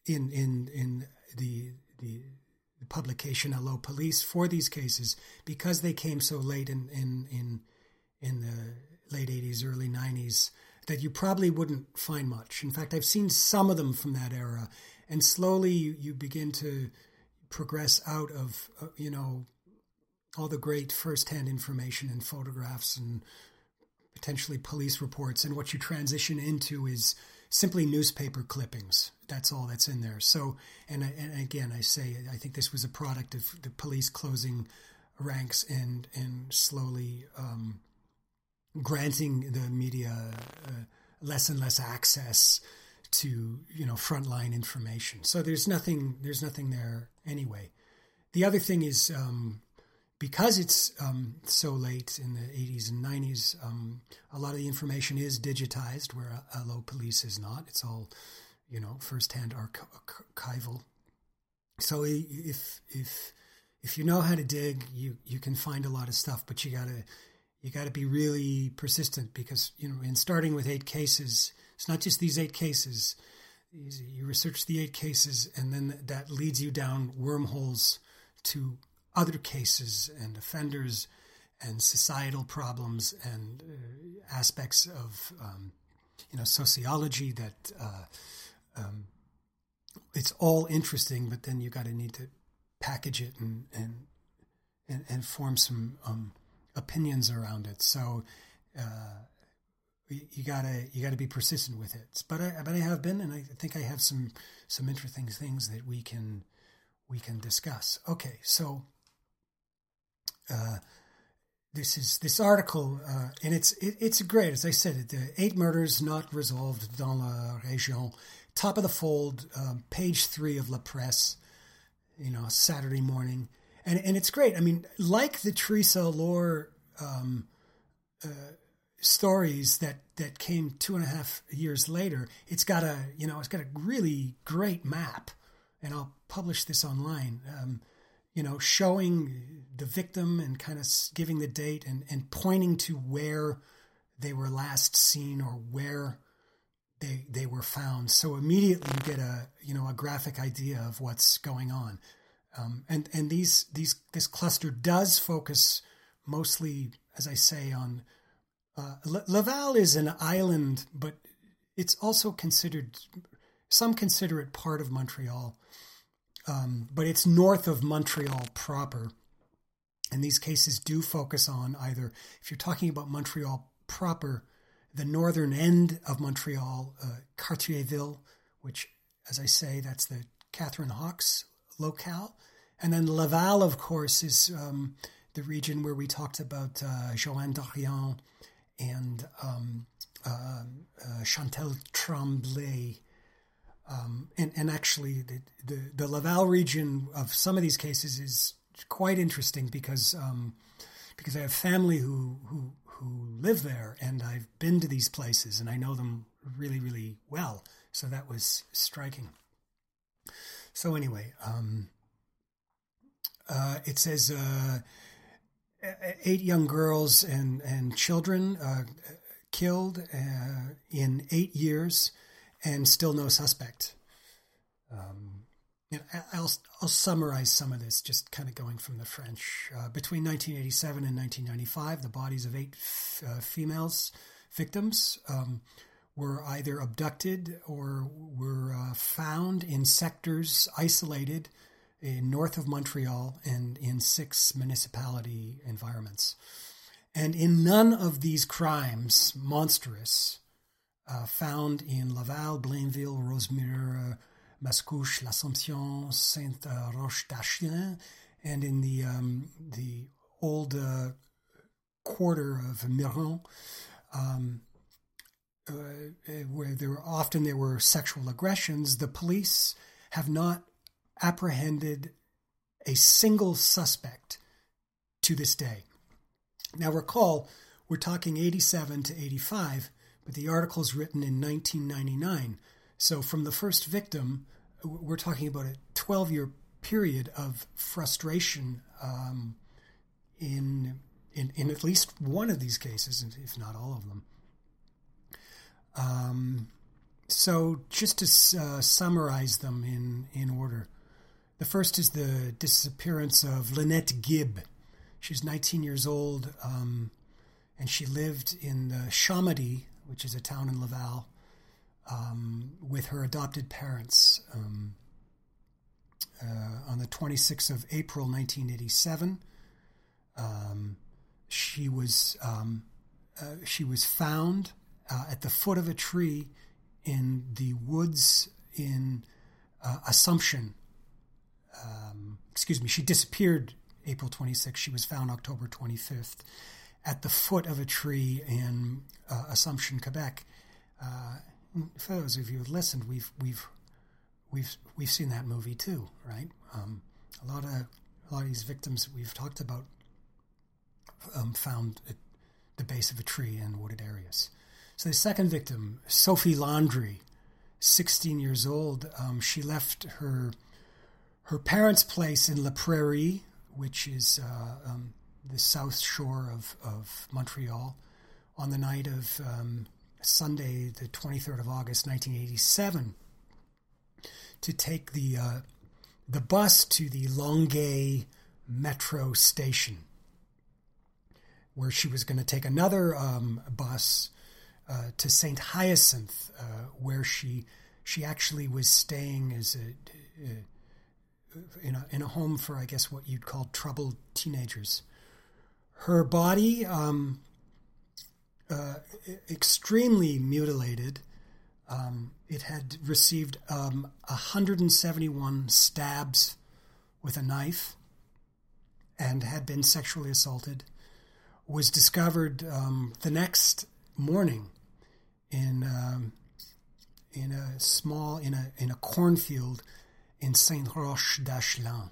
in in in the the publication Allo Police for these cases, because they came so late in in in in the late '80s, early '90s, that you probably wouldn't find much. In fact, I've seen some of them from that era, and slowly you, you begin to progress out of uh, you know all the great firsthand information and photographs and potentially police reports. And what you transition into is simply newspaper clippings. That's all that's in there. So and, and again i say i think this was a product of the police closing ranks and and slowly um, granting the media uh, less and less access to you know frontline information. So there's nothing there's nothing there anyway. The other thing is um, because it's um, so late in the 80s and 90s, um, a lot of the information is digitized, where Allo Police is not. It's all you know firsthand archival. So if if if you know how to dig, you you can find a lot of stuff, but you gotta you got to be really persistent because you know in starting with eight cases it's not just these eight cases. You research the eight cases, and then that leads you down wormholes to other cases and offenders and societal problems and uh, aspects of um, you know sociology that uh, um, it's all interesting, but then you got to need to package it and and and, and form some um, opinions around it. So uh, you gotta you gotta be persistent with it. But I but I have been, and I think I have some some interesting things that we can we can discuss. Okay, so uh, this is this article, uh, and it's it, it's great. As I said, the eight murders not resolved dans la région, top of the fold, um, page three of La Presse. You know, Saturday morning, and and it's great. I mean, like the Theresa Allore. Um, uh, stories that that came two and a half years later. It's got a you know it's got a really great map, and I'll publish this online. Um, you know, showing the victim and kind of giving the date and and pointing to where they were last seen or where they they were found. So immediately you get a you know a graphic idea of what's going on. Um, and and these these this cluster does focus mostly, as I say, on uh, Laval is an island, but it's also considered, some consider it part of Montreal, um, but it's north of Montreal proper. And these cases do focus on either, if you're talking about Montreal proper, the northern end of Montreal, uh, Cartierville, which as I say, that's the Catherine Hawkes locale. And then Laval, of course, is um, the region where we talked about uh, Joanne and um, uh, uh, Chantal Tremblay. Um, and, and actually, the, the, the, Laval region of some of these cases is quite interesting because um, because I have family who, who who live there, and I've been to these places, and I know them really, really well. So that was striking. So anyway, um, uh, it says uh, eight young girls and and children uh, killed uh, in eight years, and still no suspect. Um, I'll, I'll summarize some of this, just kind of going from the French. Uh, between 1987 and 1995, the bodies of eight f- uh, females victims um, were either abducted or were uh, found in sectors isolated north of Montreal and in six municipality environments. And in none of these crimes, monstrous, uh, found in Laval, Blainville, Rosemere, Mascouche, L'Assomption, Saint Roche d'Achien, and in the um, the old uh, quarter of Miron, um, uh, where there were often there were sexual aggressions. The police have not apprehended a single suspect to this day. Now, recall, we're talking 87 to 85, but the article is written in 1999. So, from the first victim, we're talking about a 12 year period of frustration um, in, in, in at least one of these cases, if not all of them. Um, so, just to uh, summarize them in, in order, the first is the disappearance of Lynette Gibb. She's 19 years old, um, and she lived in the which is a town in Laval, um, with her adopted parents um, uh, on the 26th of April 1987. Um, she was um, uh, she was found uh, at the foot of a tree in the woods in uh, Assumption, um, excuse me, she disappeared April 26th. She was found October 25th at the foot of a tree in uh, Assumption, Quebec. Uh, for those of you who have listened, we've we've we've we've seen that movie too, right? Um, a lot of a lot of these victims we've talked about um, found at the base of a tree in wooded areas. So the second victim, Sophie Landry, 16 years old, um, she left her her parents' place in La Prairie, which is uh, um, the south shore of, of Montreal, on the night of um, Sunday, the 23rd of August, 1987, to take the uh, the bus to the Longueuil metro station, where she was going to take another um, bus uh, to Saint Hyacinthe, uh, where she she actually was staying as a, a in a in a home for I guess what you'd call troubled teenagers. Her body, um, uh, extremely mutilated. Um, it had received um, 171 stabs with a knife and had been sexually assaulted. Was discovered um, the next morning in um, in a small in a in a cornfield in Saint Roch d'Achlan.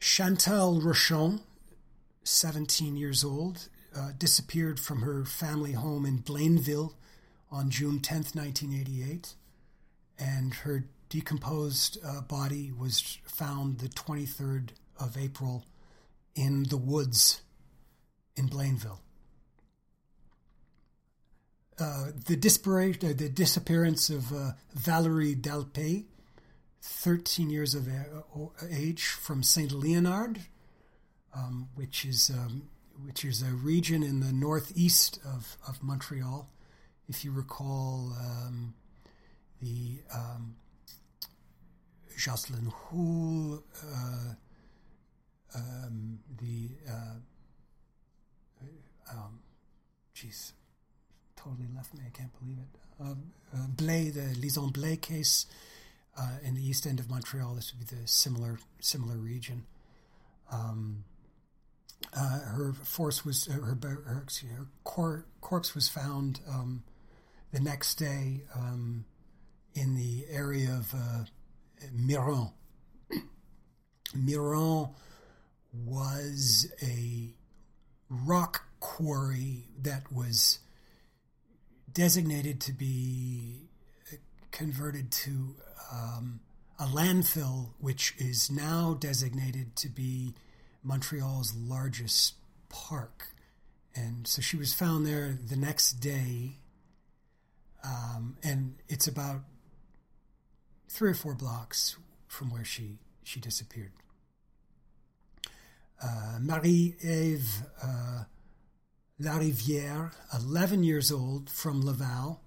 Chantal Rochon, 17 years old, uh, disappeared from her family home in Blainville on June 10th, 1988, and her decomposed uh, body was found the 23rd of April in the woods in Blainville. Uh, the, uh, the disappearance of uh, Valerie Dalpé, 13 years of age, from Saint Leonard, um, which is um, which is a region in the northeast of, of Montreal. If you recall, um, the um, Jocelyn Houle, uh, um, the uh, um, jeez, totally left me. I can't believe it. uh, uh, Blais, the Lison Blais case uh, in the east end of Montreal. This would be the similar similar region. Um, uh, her force was her her, her cor- corpse was found um, the next day um, in the area of uh, Miron. Miron was a rock quarry that was designated to be converted to um, a landfill, which is now designated to be Montreal's largest park. And so she was found there the next day, um, and it's about three or four blocks from where she, she disappeared. Uh, Marie-Eve uh, Larivière, 11 years old, from Laval,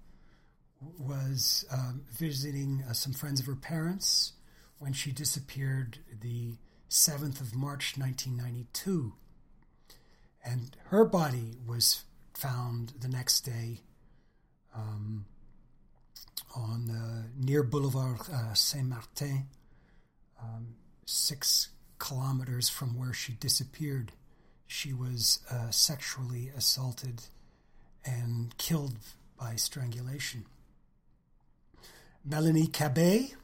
was um, visiting uh, some friends of her parents when she disappeared the 7th of March 1992. And her body was found the next day um, on uh, near Boulevard uh, Saint Martin, um, six kilometers from where she disappeared. She was uh, sexually assaulted and killed by strangulation. Melanie Cabay,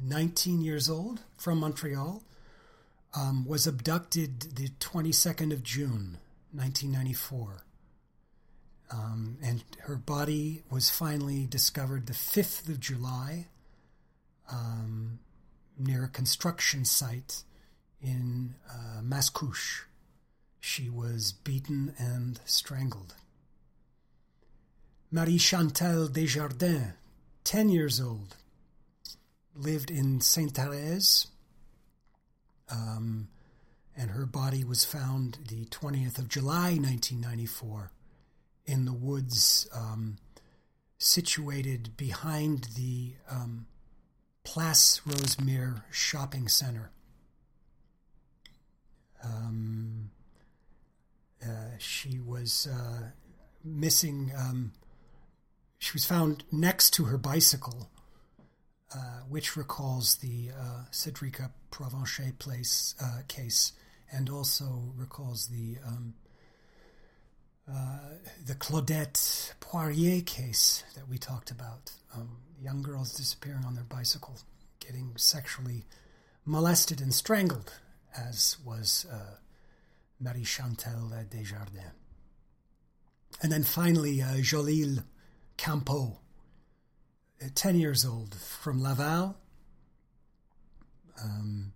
19 years old, from Montreal, um, was abducted the 22nd of June, 1994. Um, and her body was finally discovered the 5th of July um, near a construction site in uh, Mascouche. She was beaten and strangled. Marie Chantal Desjardins, 10 years old, lived in Sainte Therese, um, and her body was found the 20th of July 1994 in the woods um, situated behind the um, Place Rosemere shopping center. Um, she was uh, missing. Um, she was found next to her bicycle, uh, which recalls the uh, Cedrika Provencher place uh, case, and also recalls the um, uh, the Claudette Poirier case that we talked about. Um, young girls disappearing on their bicycle, getting sexually molested and strangled as was uh, Marie Chantal Desjardins. And then finally, uh, Joleil Campeau, uh, 10 years old, from Laval. Um,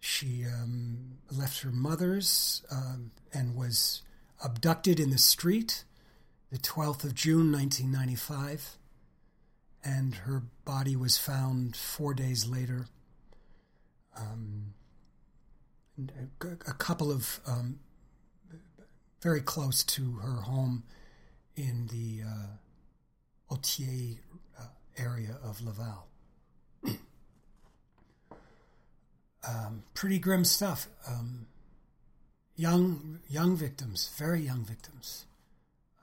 she um, left her mother's um, and was abducted in the street the 12th of June 1995, and her body was found four days later. Um, a couple of um, very close to her home in the uh, Auteuil uh, area of Laval. [CLEARS THROAT] um, pretty grim stuff. Um, young, young victims, very young victims,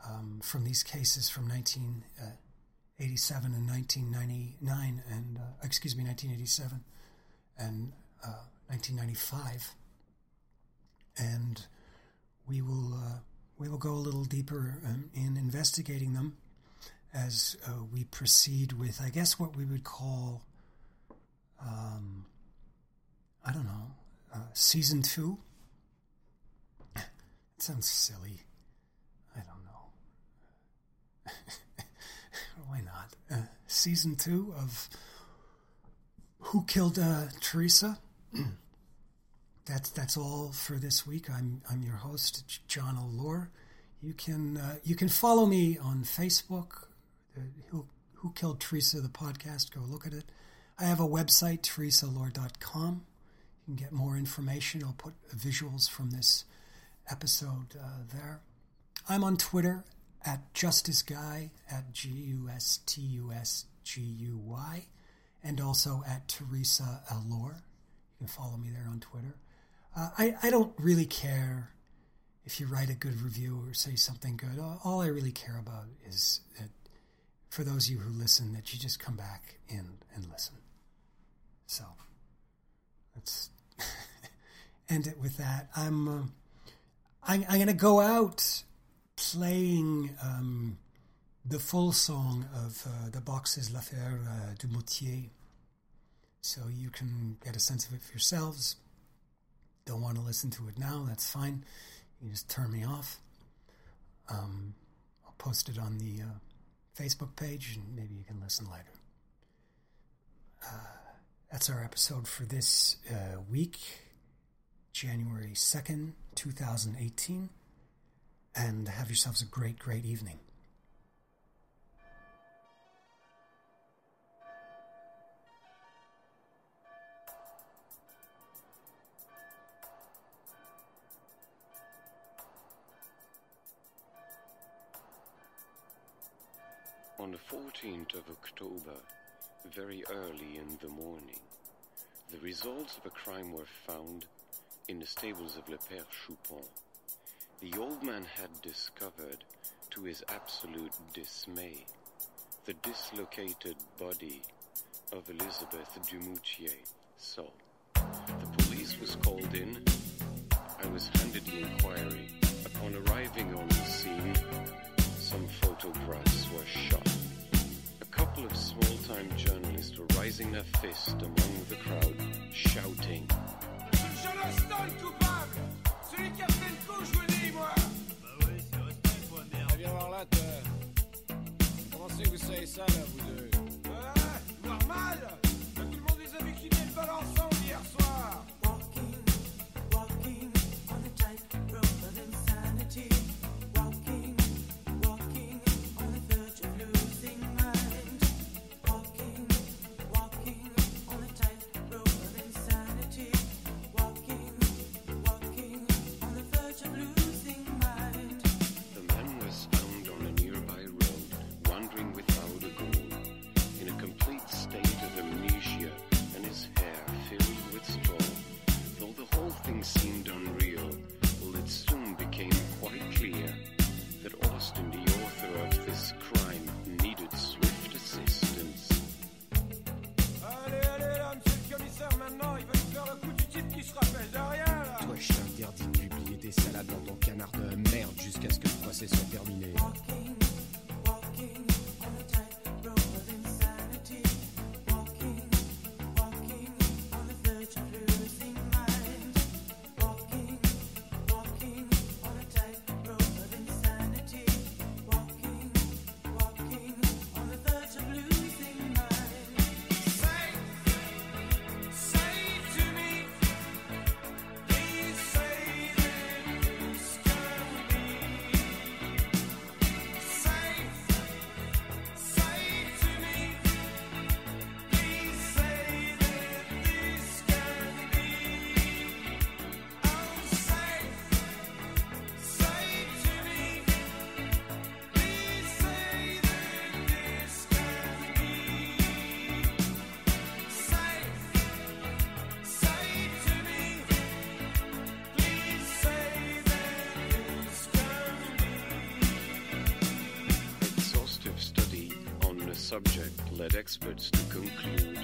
um, from these cases from 1987 uh, and 1999, and uh, excuse me, 1987 and 1995 uh, and we will uh, we will go a little deeper um, in investigating them as uh, we proceed with, I guess, what we would call, um, I don't know, uh, season two. it sounds silly. I don't know. [LAUGHS] Why not? Uh, season two of Who Killed uh, Theresa? [CLEARS THROAT] that's that's all for this week. I'm I'm your host, John Allore. You can uh, you can follow me on Facebook. Uh, Who Who Killed Theresa? The podcast. Go look at it. I have a website, theresaallore.com. You can get more information. I'll put visuals from this episode uh, there. I'm on Twitter at Justice Guy at G U S T U S G U Y, and also at Theresa Allore. You can follow me there on Twitter. Uh, I, I don't really care if you write a good review or say something good. All, I really care about is that for those of you who listen that you just come back and, and listen. So let's [LAUGHS] end it with that. I'm uh, I, I'm going to go out playing um, the full song of uh, the Boxes L'Affaire uh, du Moutier, so you can get a sense of it for yourselves. Don't want to listen to it now? That's fine. You just turn me off. Um, I'll post it on the uh, Facebook page, and maybe you can listen later. Uh, that's our episode for this uh, week, January 2nd, 2018. And have yourselves a great, great evening. On the 14th of October, very early in the morning, the results of a crime were found in the stables of Le Père Choupon. The old man had discovered, to his absolute dismay, the dislocated body of Elizabeth Dumoutier. So, the police was called raising their fist among the crowd, shouting, Je le stone coupable Celui qui a fait le coup, je vous le dis, moi. Bah ouais, c'est respect, quoi, merde. Eh bien, voir là, Comment c'est que vous savez ça, là, vous deux? Ouais, normal Tout le monde les a vu quitter le bal ensemble experts to conclude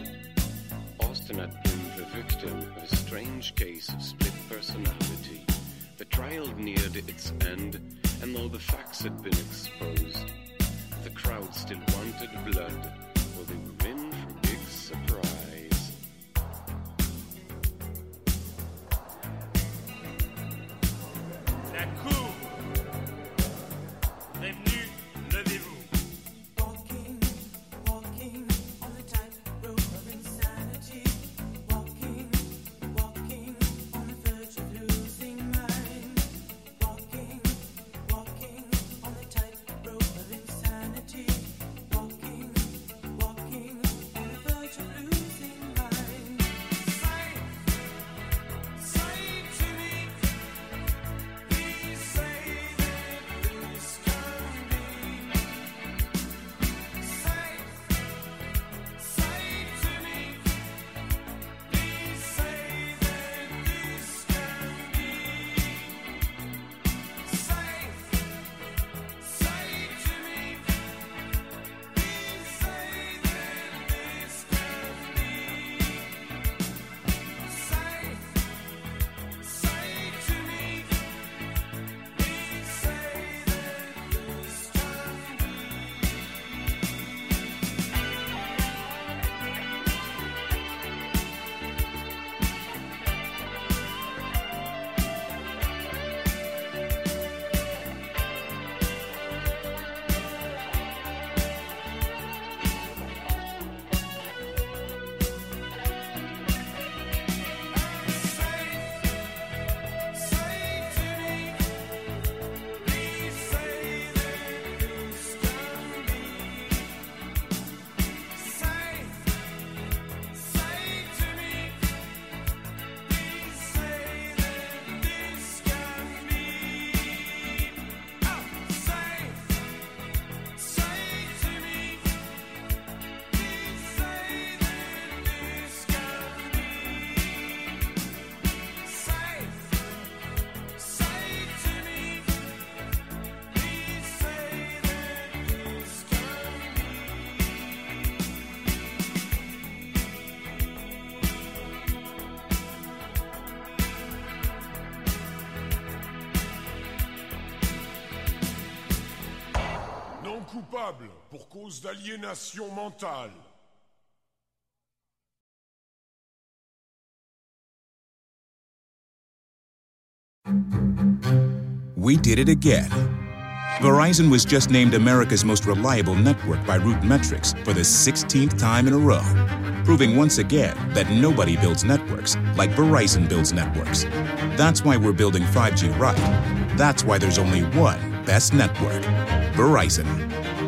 Austin had been the victim of a strange case of split personality. The trial neared its end, and though the facts had been exposed, the crowd still wanted blood. Well, they were in for big surprise. Cause d'aliénation mentale. We did it again. Verizon was just named America's most reliable network by RootMetrics for the 16th time in a row, proving once again that nobody builds networks like Verizon builds networks. That's why we're building 5G right. That's why there's only one best network Verizon.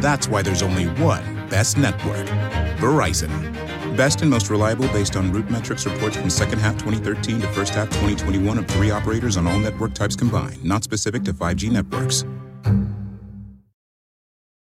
That's why there's only one best network Verizon. Best and most reliable based on RootMetrics reports from second half 2013 to first half 2021 of three operators on all network types combined, not specific to 5G networks.